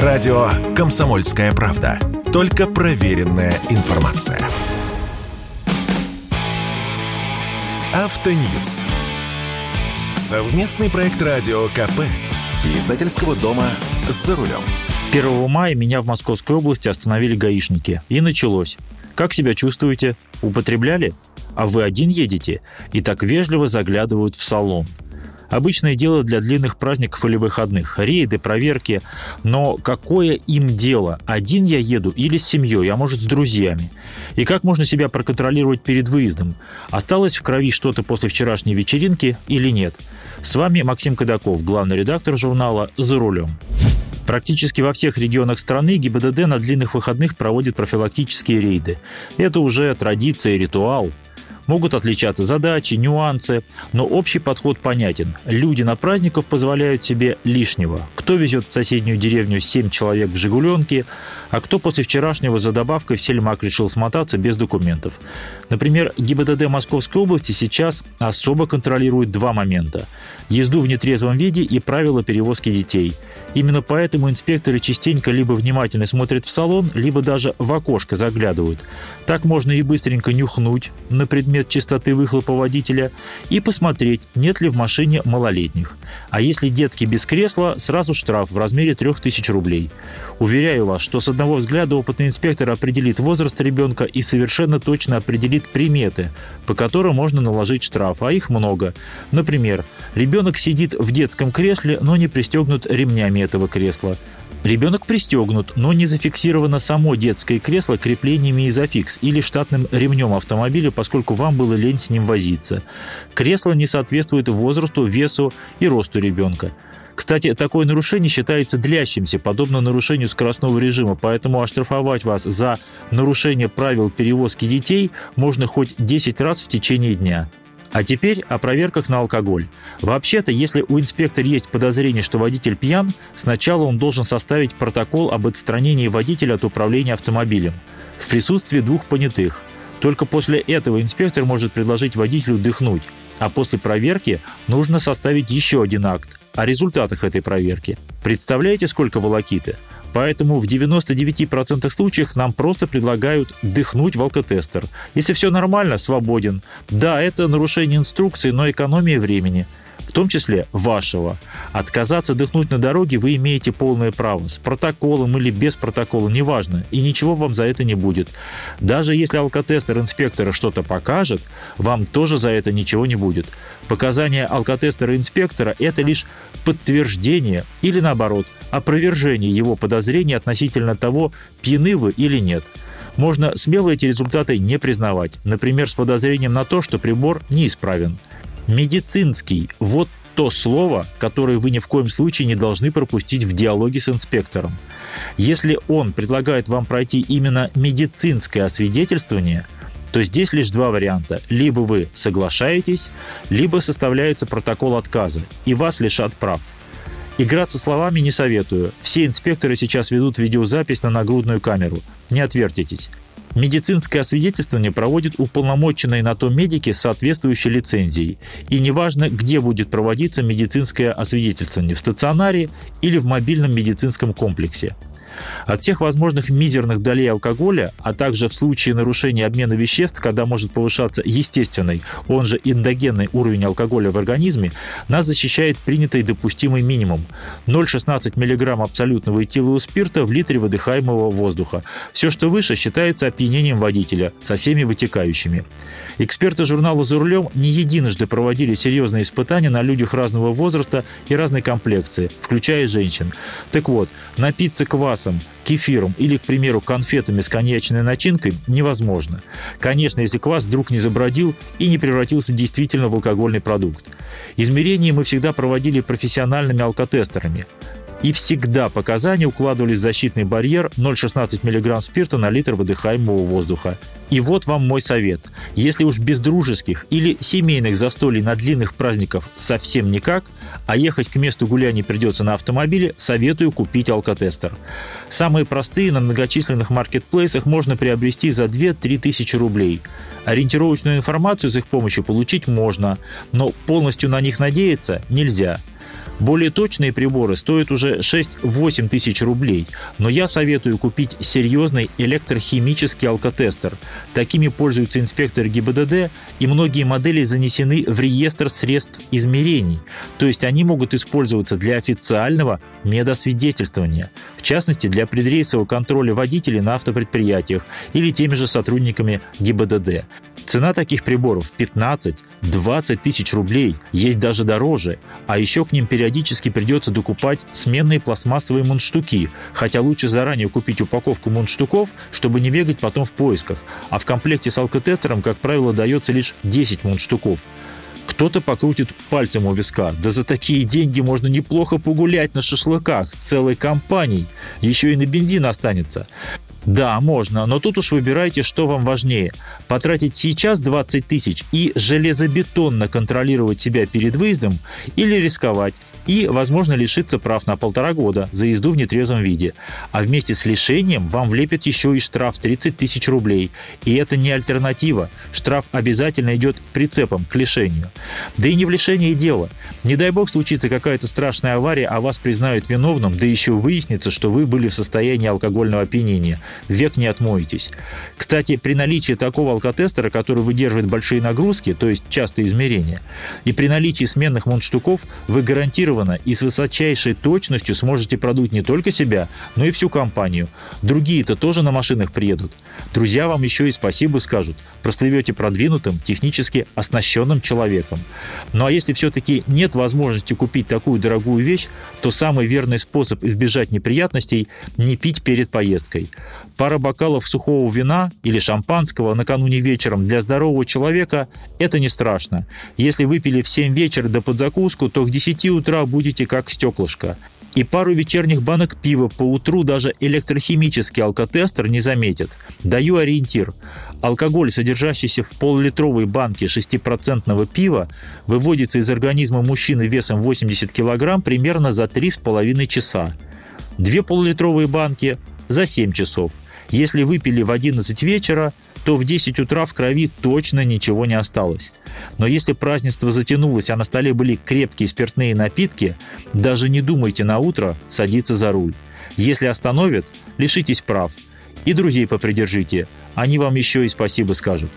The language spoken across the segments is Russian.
Радио «Комсомольская правда». Только проверенная информация. Автоньюз. Совместный проект радио КП. Издательского дома «За рулем». 1 мая меня в Московской области остановили гаишники. И началось. Как себя чувствуете? Употребляли? А вы один едете? И так вежливо заглядывают в салон – Обычное дело для длинных праздников или выходных. Рейды, проверки. Но какое им дело? Один я еду или с семьей, а может с друзьями? И как можно себя проконтролировать перед выездом? Осталось в крови что-то после вчерашней вечеринки или нет? С вами Максим Кадаков, главный редактор журнала «За рулем». Практически во всех регионах страны ГИБДД на длинных выходных проводит профилактические рейды. Это уже традиция ритуал – Могут отличаться задачи, нюансы, но общий подход понятен. Люди на праздников позволяют себе лишнего. Кто везет в соседнюю деревню 7 человек в «Жигуленке», а кто после вчерашнего за добавкой в Сельмак решил смотаться без документов. Например, ГИБДД Московской области сейчас особо контролирует два момента – езду в нетрезвом виде и правила перевозки детей. Именно поэтому инспекторы частенько либо внимательно смотрят в салон, либо даже в окошко заглядывают. Так можно и быстренько нюхнуть на предмет чистоты выхлопа водителя и посмотреть, нет ли в машине малолетних. А если детки без кресла, сразу штраф в размере 3000 рублей. Уверяю вас, что с одного взгляда опытный инспектор определит возраст ребенка и совершенно точно определит приметы, по которым можно наложить штраф, а их много. Например, ребенок сидит в детском кресле, но не пристегнут ремнями этого кресла. Ребенок пристегнут, но не зафиксировано само детское кресло креплениями изофикс или штатным ремнем автомобиля, поскольку вам было лень с ним возиться. Кресло не соответствует возрасту, весу и росту ребенка. Кстати, такое нарушение считается длящимся, подобно нарушению скоростного режима, поэтому оштрафовать вас за нарушение правил перевозки детей можно хоть 10 раз в течение дня. А теперь о проверках на алкоголь. Вообще-то, если у инспектора есть подозрение, что водитель пьян, сначала он должен составить протокол об отстранении водителя от управления автомобилем в присутствии двух понятых. Только после этого инспектор может предложить водителю дыхнуть, а после проверки нужно составить еще один акт о результатах этой проверки. Представляете, сколько волокиты? Поэтому в 99% случаев нам просто предлагают дыхнуть в алкотестер. Если все нормально, свободен. Да, это нарушение инструкции, но экономия времени в том числе вашего. Отказаться дыхнуть на дороге вы имеете полное право, с протоколом или без протокола, неважно, и ничего вам за это не будет. Даже если алкотестер инспектора что-то покажет, вам тоже за это ничего не будет. Показания алкотестера инспектора – это лишь подтверждение или, наоборот, опровержение его подозрений относительно того, пьяны вы или нет – можно смело эти результаты не признавать, например, с подозрением на то, что прибор неисправен. Медицинский – вот то слово, которое вы ни в коем случае не должны пропустить в диалоге с инспектором. Если он предлагает вам пройти именно медицинское освидетельствование, то здесь лишь два варианта. Либо вы соглашаетесь, либо составляется протокол отказа, и вас лишат прав. Играться словами не советую. Все инспекторы сейчас ведут видеозапись на нагрудную камеру. Не отвертитесь. Медицинское освидетельствование проводит уполномоченные на то медики с соответствующей лицензией. И неважно, где будет проводиться медицинское освидетельствование – в стационаре или в мобильном медицинском комплексе. От всех возможных мизерных долей алкоголя, а также в случае нарушения обмена веществ, когда может повышаться естественный, он же эндогенный уровень алкоголя в организме, нас защищает принятый допустимый минимум – 0,16 мг абсолютного этилового спирта в литре выдыхаемого воздуха. Все, что выше, считается опьянением водителя со всеми вытекающими. Эксперты журнала «За рулем» не единожды проводили серьезные испытания на людях разного возраста и разной комплекции, включая женщин. Так вот, напиться квасом, кефиром или, к примеру, конфетами с коньячной начинкой невозможно. Конечно, если квас вдруг не забродил и не превратился действительно в алкогольный продукт. Измерения мы всегда проводили профессиональными алкотестерами. И всегда показания укладывались в защитный барьер 0,16 мг спирта на литр выдыхаемого воздуха. И вот вам мой совет. Если уж без дружеских или семейных застолий на длинных праздниках совсем никак, а ехать к месту гуляния придется на автомобиле, советую купить алкотестер. Самые простые на многочисленных маркетплейсах можно приобрести за 2-3 тысячи рублей. Ориентировочную информацию с их помощью получить можно, но полностью на них надеяться нельзя – Более точные приборы стоят уже 6-8 тысяч рублей, но я советую купить серьезный электрохимический алкотестер. Такими пользуются инспекторы ГИБДД, и многие модели занесены в реестр средств измерений, то есть они могут использоваться для официального медосвидетельствования, в частности для предрейсового контроля водителей на автопредприятиях или теми же сотрудниками ГИБДД. Цена таких приборов 15-20 тысяч рублей, есть даже дороже, а еще к ним периодически придется докупать сменные пластмассовые мундштуки, хотя лучше заранее купить упаковку мундштуков, чтобы не бегать потом в поисках, а в комплекте с алкотестером, как правило, дается лишь 10 мундштуков. Кто-то покрутит пальцем у виска. Да за такие деньги можно неплохо погулять на шашлыках целой компанией. Еще и на бензин останется. Да, можно, но тут уж выбирайте, что вам важнее. Потратить сейчас 20 тысяч и железобетонно контролировать себя перед выездом или рисковать и, возможно, лишиться прав на полтора года за езду в нетрезвом виде. А вместе с лишением вам влепят еще и штраф 30 тысяч рублей. И это не альтернатива. Штраф обязательно идет прицепом к лишению. Да и не в лишении дело. Не дай бог случится какая-то страшная авария, а вас признают виновным, да еще выяснится, что вы были в состоянии алкогольного опьянения. Век не отмоетесь. Кстати, при наличии такого алкотестера, который выдерживает большие нагрузки, то есть частые измерения, и при наличии сменных мундштуков, вы гарантированно и с высочайшей точностью сможете продуть не только себя, но и всю компанию. Другие-то тоже на машинах приедут. Друзья вам еще и спасибо скажут. Прослывете продвинутым, технически оснащенным человеком. Ну а если все-таки нет возможности купить такую дорогую вещь, то самый верный способ избежать неприятностей – не пить перед поездкой. Пара бокалов сухого вина или шампанского накануне вечером для здорового человека – это не страшно. Если выпили в 7 вечера до подзакуску, то к 10 утра будете как стеклышко. И пару вечерних банок пива по утру даже электрохимический алкотестер не заметит. Даю ориентир. Алкоголь, содержащийся в полулитровой банке 6% пива, выводится из организма мужчины весом 80 кг примерно за 3,5 часа. Две полулитровые банки за 7 часов. Если выпили в 11 вечера, то в 10 утра в крови точно ничего не осталось. Но если празднество затянулось, а на столе были крепкие спиртные напитки, даже не думайте на утро садиться за руль. Если остановят, лишитесь прав. И друзей попридержите, они вам еще и спасибо скажут.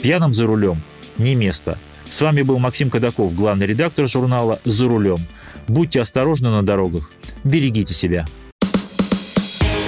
Пьяным за рулем не место. С вами был Максим Кадаков, главный редактор журнала «За рулем». Будьте осторожны на дорогах. Берегите себя.